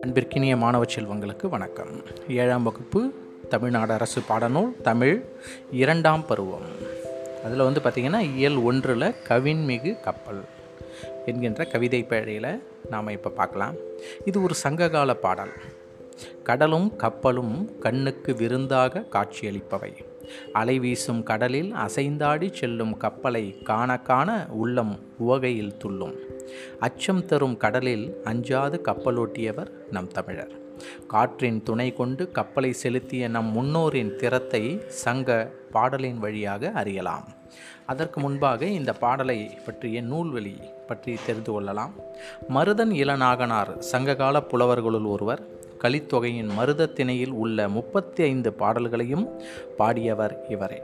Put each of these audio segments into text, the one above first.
அன்பிற்கினிய மாணவ செல்வங்களுக்கு வணக்கம். ஏழாம் வகுப்பு தமிழ்நாடு அரசு பாடநூல் தமிழ் இரண்டாம் பருவம். அதில் வந்து பார்த்திங்கன்னா இயல் ஒன்றில் கவின்மிகு கப்பல் என்கின்ற கவிதை பேழையில் நாம் இப்போ பார்க்கலாம் இது ஒரு சங்ககால பாடல். கடலும் கப்பலும் கண்ணுக்கு விருந்தாக காட்சியளிப்பவை. அலை வீசும் கடலில் அசைந்தாடி செல்லும் கப்பலை காண காண உள்ளம் உவகையில் துள்ளும். அச்சம் தரும் கடலில் அஞ்சாது கப்பலோட்டியவர் நம் தமிழர். காற்றின் துணை கொண்டு கப்பலை செலுத்திய நம் முன்னோரின் திறத்தை சங்க பாடலின் வழியாக அறியலாம். அதற்கு முன்பாக இந்த பாடலை பற்றிய நூல்வெளி பற்றி தெரிந்து கொள்ளலாம். மருதன் இளநாகனார் சங்ககால புலவர்களுள் ஒருவர் கலித்தொகையின் மருதத்திணையில் உள்ள முப்பத்தி ஐந்து பாடல்களையும் பாடியவர் இவரே.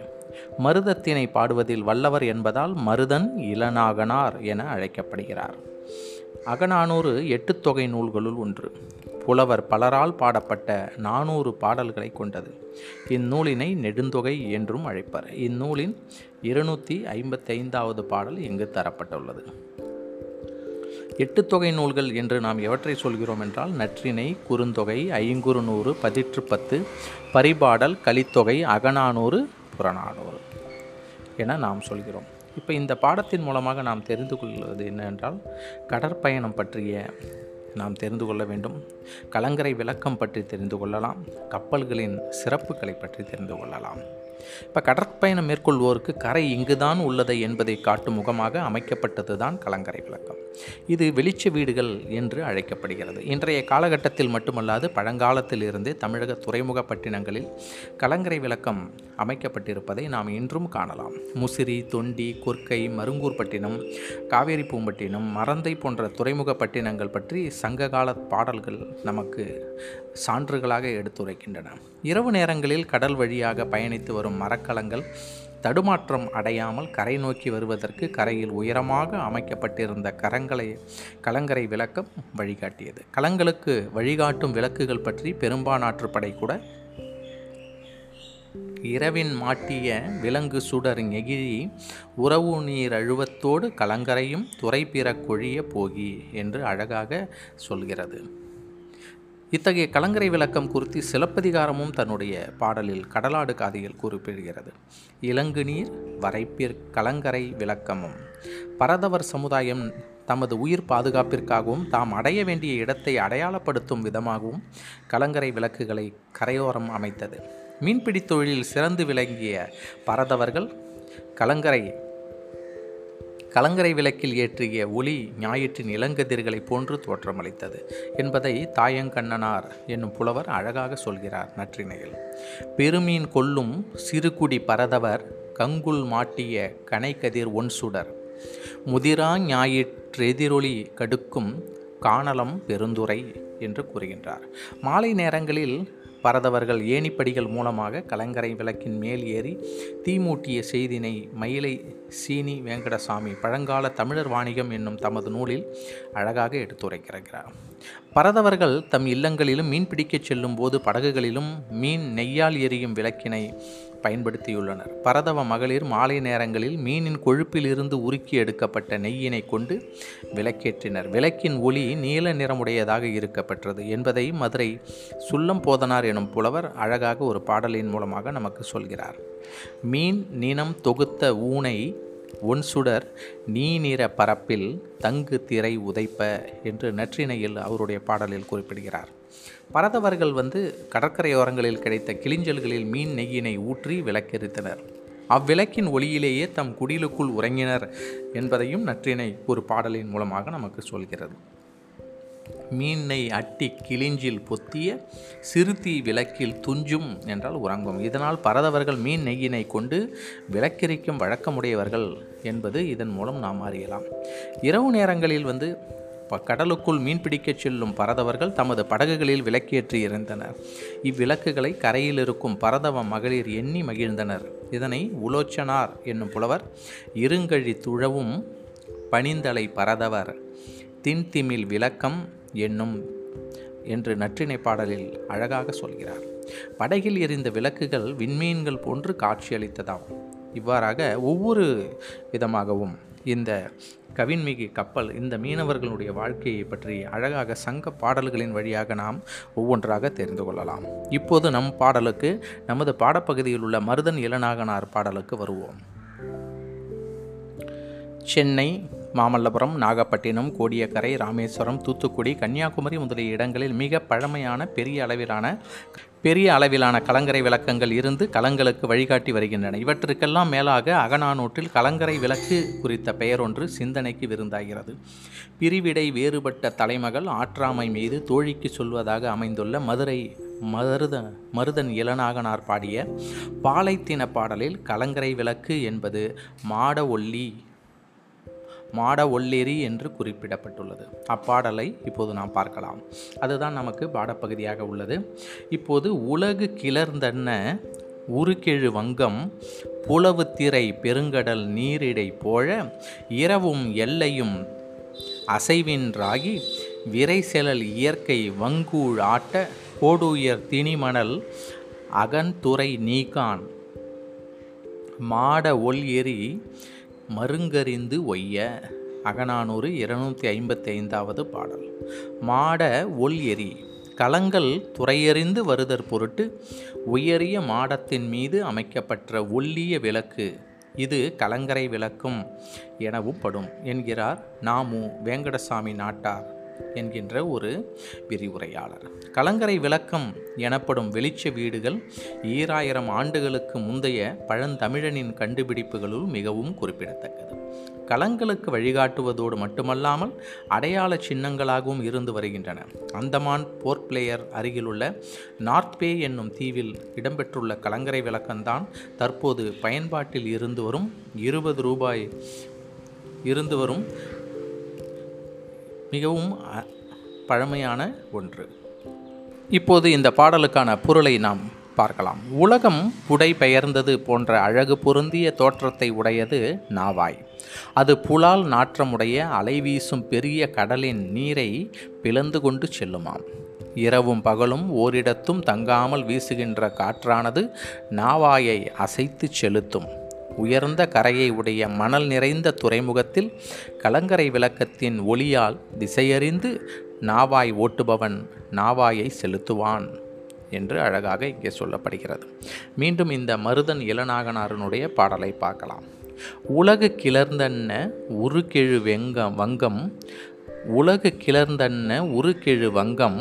மருதத்திணை பாடுவதில் வல்லவர் என்பதால் மருதன் இளநாகனார் என அழைக்கப்படுகிறார். அகநானூறு எட்டுத்தொகை நூல்களுள் ஒன்று. புலவர் பலரால் பாடப்பட்ட நானூறு பாடல்களை கொண்டது. இந்நூலினை நெடுந்தொகை என்றும் அழைப்பர். இந்நூலின் இருநூற்றி ஐம்பத்தைந்தாவது பாடல் இங்கு தரப்பட்டுள்ளது. எட்டு தொகை நூல்கள் என்று நாம் எவற்றை சொல்கிறோம் என்றால் நற்றினை குறுந்தொகை ஐங்குறு நூறு பதிற்று பத்து பரிபாடல் கலித்தொகை அகநானூறு புறநானூறு என நாம் சொல்கிறோம். இப்போ இந்த பாடத்தின் மூலமாக நாம் தெரிந்து கொள்வது என்னவென்றால் கடற்பயணம் பற்றிய நாம் தெரிந்து கொள்ள வேண்டும். கலங்கரை விளக்கம் பற்றி தெரிந்து கொள்ளலாம். கப்பல்களின் சிறப்புகளை பற்றி தெரிந்து கொள்ளலாம். இப்போ கடற்பயணம் மேற்கொள்வோருக்கு கரை இங்குதான் உள்ளது என்பதை காட்டும் முகமாக அமைக்கப்பட்டது தான் கலங்கரை விளக்கம். இது வெளிச்ச வீடுகள் என்று அழைக்கப்படுகிறது. இன்றைய காலகட்டத்தில் மட்டுமல்லாது பழங்காலத்திலிருந்தே தமிழக துறைமுக பட்டினங்களில் கலங்கரை விளக்கம் அமைக்கப்பட்டிருப்பதை நாம் இன்றும் காணலாம். முசிறி தொண்டி கொர்க்கை மருங்கூர்பட்டினம் காவேரி பூம்பட்டினம் மறந்தை போன்ற துறைமுக பட்டினங்கள் பற்றி சங்ககால பாடல்கள் நமக்கு சான்றுகளாக எடுத்துரைக்கின்றன. இரவு நேரங்களில் கடல் வழியாக பயணித்து வரும் மரக்கலங்கள் தடுமாற்றம் அடையாமல் கரை நோக்கி வருவதற்கு கரையில் உயரமாக அமைக்கப்பட்டிருந்த கரங்களை கலங்கரை விளக்கம் வழிகாட்டியது. கலங்களுக்கு வழிகாட்டும் விளக்குகள் பற்றி பெரும்பானாற்று படை கூட இரவின் மாட்டிய விலங்கு சுடர் நெகிழி உறவு நீர் அழுவத்தோடு கலங்கரையும் துறை பிற கொழிய போகி என்று அழகாக சொல்கிறது. இத்தகைய கலங்கரை விளக்கம் குறித்து சிலப்பதிகாரமும் தன்னுடைய பாடலில் கடலாடு காதியில் குறிப்பிடுகிறது. இலங்கு நீர் வரைப்பிற் கலங்கரை விளக்கமும். பரதவர் சமுதாயம் தமது உயிர் பாதுகாப்பிற்காகவும் தாம் அடைய வேண்டிய இடத்தை அடையாளப்படுத்தும் விதமாகவும் கலங்கரை விளக்குகளை கரையோரம் அமைத்தது. மீன்பிடி தொழிலில் சிறந்து விளங்கிய பரதவர்கள் கலங்கரை கலங்கரை விளக்கில் ஏற்றிய ஒளி ஞாயிற்றின் இளங்கதிர்களை போன்று தோற்றமளித்தது என்பதை தாயங்கண்ணனார் என்னும் புலவர் அழகாக சொல்கிறார் நற்றினையில். பெருமீன் கொல்லும் சிறுகுடி பரதவர் கங்குல் மாட்டிய கனைக்கதிர் ஒன் சுடர். முதிரா ஞாயிற்றெதிரொலி கடுக்கும் காணலம் பெருந்துரை என்று கூறுகின்றார். மாலை நேரங்களில் பரதவர்கள் ஏணிப்படிகள் மூலமாக கலங்கரை விளக்கின் மேல் ஏறி தீமூட்டிய செய்தினை மயிலை சீனி வேங்கடசாமி பழங்கால தமிழர் வாணிகம் என்னும் தமது நூலில் அழகாக எடுத்துரைக்கிறார் பரதவர்கள் தம் இல்லங்களிலும் மீன் பிடிக்கச் செல்லும் போது படகுகளிலும் மீன் நெய்யால் எரியும் விளக்கினை பயன்படுத்தியுள்ளனர். பரதவ மகளிர் மாலை நேரங்களில் மீனின் கொழுப்பிலிருந்து உருக்கி எடுக்கப்பட்ட நெய்யினை கொண்டு விளக்கேற்றினர். விளக்கின் ஒளி நீல நிறமுடையதாக இருக்கப்பெற்றது என்பதை மதுரை சுல்லம் போதனார் எனும் புலவர் அழகாக ஒரு பாடலின் மூலமாக நமக்கு சொல்கிறார். மீன் நினம் தொகுத்த ஊனை ஒன் சுடர் நீ நிற பரப்பில் தங்கு திரை உதைப்ப என்று நற்றினையில் அவருடைய பாடலில் குறிப்பிடுகிறார். பரதவர்கள் வந்து கடற்கரையோரங்களில் கிடைத்த கிளிஞ்சல்களில் மீன் நெய்யினை ஊற்றி விளக்கெரித்தனர். அவ்விளக்கின் ஒளியிலேயே தம் குடிலுக்குள் உறங்கினர் என்பதையும் நற்றினை ஒரு பாடலின் மூலமாக நமக்கு சொல்கிறது. மீனை அட்டி கிளிஞ்சில் பொத்திய சிறுத்தி விளக்கில் துஞ்சும் என்றால் உறங்கும். இதனால் பரதவர்கள் மீன் நெய்யினை கொண்டு விளக்கெரிக்கும் வழக்கமுடையவர்கள் என்பது இதன் மூலம் நாம் அறியலாம். இரவு நேரங்களில் வந்து கடலுக்குள் மீன் பிடிக்கச் செல்லும் பரதவர்கள் தமது படகுகளில் விளக்கேற்றி இருந்தனர் இவ்விளக்குகளை கரையில் இருக்கும் பரதவ மகளிர் எண்ணி மகிழ்ந்தனர். இதனை உலோச்சனார் என்னும் புலவர் இருங்கழி துழவும் பணிந்தலை பரதவர் தின்திமில் விளக்கம் என்னும் என்று நற்றினை பாடலில் அழகாக சொல்கிறார். படகில் எரிந்த விளக்குகள் விண்மீன்கள் போன்று காட்சியளித்ததாம். இவ்வாறாக ஒவ்வொரு விதமாகவும் இந்த கவின்மிகு கப்பல் இந்த மீனவர்களுடைய வாழ்க்கையை பற்றி அழகாக சங்க பாடல்களின் வழியாக நாம் ஒவ்வொன்றாக தெரிந்து கொள்ளலாம். இப்போது நம் பாடலுக்கு நமது பாடப்பகுதியில் உள்ள மருதன் இளநாகனார் பாடலுக்கு வருவோம். சென்னை மாமல்லபுரம் நாகப்பட்டினம் கோடியக்கரை ராமேஸ்வரம் தூத்துக்குடி கன்னியாகுமரி முதலிய இடங்களில் மிக பழமையான பெரிய அளவிலான பெரிய அளவிலான கலங்கரை விளக்கங்கள் இருந்து கலங்களுக்கு வழிகாட்டி வருகின்றன. இவற்றுக்கெல்லாம் மேலாக அகநானூற்றில் கலங்கரை விளக்கு குறித்த பெயர் ஒன்று சிந்தனைக்கு விருந்தாகிறது. பிரிவிடை வேறுபட்ட தலைமகள் ஆற்றாமை மீது தோழிக்கு சொல்வதாக அமைந்துள்ள மதுரை மருத மருதன் இளநாகனார் பாடிய பாலைத்தின பாடலில் கலங்கரை விளக்கு என்பது மாட ஒல்லி மாட ஒல்லேரி என்று குறிப்பிடப்பட்டுள்ளது. அப்பாடலை இப்போது நாம் பார்க்கலாம். அதுதான் நமக்கு பாடப்பகுதியாக உள்ளது. இப்போது உலகு கிளர்ந்தன்ன உருக்கெழு வங்கம் புலவு திரை பெருங்கடல் நீரிடை போல இரவும் எல்லையும் அசைவின்றாகி விரைசெலல் இயற்கை வங்கூழ் ஆட்ட கோடுயர் திணிமணல் அகன்துறை நீகான் மாட ஒல் எரி மருங்கறிந்து ஒய்ய. அகநானூறு இருநூற்றி ஐம்பத்தி ஐந்தாவது பாடல். மாட ஒல் எரி கலங்கள் துறையறிந்து வருதற் பொருட்டு உயரிய மாடத்தின் மீது அமைக்கப்பட்ட ஒல்லிய விளக்கு. இது கலங்கரை விளக்கும் எனவும் படும் என்கிறார் நாமு வேங்கடசாமி நாட்டார். என்கின்ற ஒரு விரிவுரையாளர். கலங்கரை விளக்கம் எனப்படும் வெளிச்ச வீடுகள் ஈராயிரம் ஆண்டுகளுக்கு முந்தைய பழந்தமிழனின் கண்டுபிடிப்புகளுள் மிகவும் குறிப்பிடத்தக்கது. கலங்களுக்கு வழிகாட்டுவதோடு மட்டுமல்லாமல் அடையாள சின்னங்களாகவும் இருந்து வருகின்றன. அந்தமான் போர்ட் பிளேயர் அருகிலுள்ள நார்த் பே என்னும் தீவில் இடம்பெற்றுள்ள கலங்கரை விளக்கம்தான் தற்போது பயன்பாட்டில் இருந்து வரும் இருபது ரூபாய் இருந்து வரும் மிகவும் அ- பழமையான ஒன்று. இப்போது இந்த பாடலுக்கான பொருளை நாம் பார்க்கலாம். உலகம் புடை பெயர்ந்தது போன்ற அழகு பொருந்திய தோற்றத்தை உடையது நாவாய். அது புலால் நாற்றமுடைய அலைவீசும் பெரிய கடலின் நீரை பிளந்து கொண்டு செல்லுமாம். இரவும் பகலும் ஓரிடத்தும் தங்காமல் வீசுகின்ற காற்றானது நாவாயை அசைத்து செலுத்தும். உயர்ந்த கரையை உடைய மணல் நிறைந்த துறைமுகத்தில் கலங்கரை விளக்கத்தின் ஒளியால் திசையறிந்து நாவாய் ஓட்டுபவன் நாவாயை செலுத்துவான் என்று அழகாக இங்கே சொல்லப்படுகிறது. மீண்டும் இந்த மருதன் இளநாகனாரனுடைய பாடலை பார்க்கலாம். உலகு கிளர்ந்தன்ன உருக்கெழு வெங்கம் வங்கம் உலகு கிளர்ந்தன்ன உருக்கெழு வங்கம்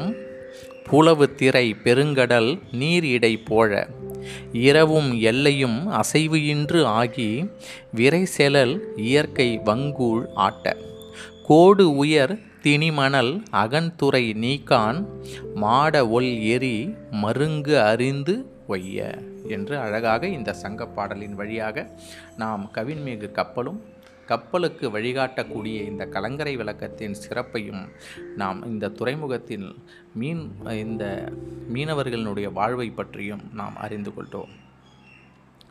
புலவு திரை பெருங்கடல் நீர் இடை போழ இரவும் எல்லையும் அசைவு இன்று ஆகி விரைசெலல் இயற்கை வங்கூழ் ஆட்ட. கோடு உயர் திணிமணல் அகன்துறை நீக்கான் மாட ஒல் எரி மருங்கு அறிந்து ஒய்ய என்று அழகாக இந்த சங்கப் பாடலின் வழியாக நாம் கவின்மிகு கப்பலும் கப்பலுக்கு வழிகாட்டக்கூடிய இந்த கலங்கரை விளக்கத்தின் சிறப்பையும் நாம் இந்த துறைமுகத்தில் மீன் இந்த மீனவர்களினுடைய வாழ்வை பற்றியும் நாம் அறிந்து கொண்டோம்.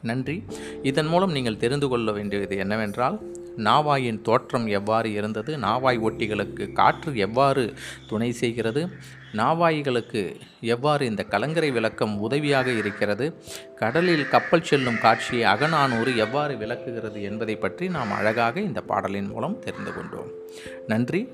நன்றி. இதன் மூலம் நீங்கள் தெரிந்து கொள்ள வேண்டியது என்னவென்றால் நாவாயின் தோற்றம் எவ்வாறு இருந்தது? நாவாய் ஒட்டிகளுக்கு காற்று எவ்வாறு துணை செய்கிறது? நாவாய்களுக்கு எவ்வாறு இந்த கலங்கரை விளக்கம் உதவியாக இருக்கிறது? கடலில் கப்பல் செல்லும் காட்சியை அகநானூறு எவ்வாறு விளக்குகிறது என்பதை பற்றி நாம் அழகாக இந்த பாடலின் மூலம் தெரிந்து கொண்டோம். நன்றி.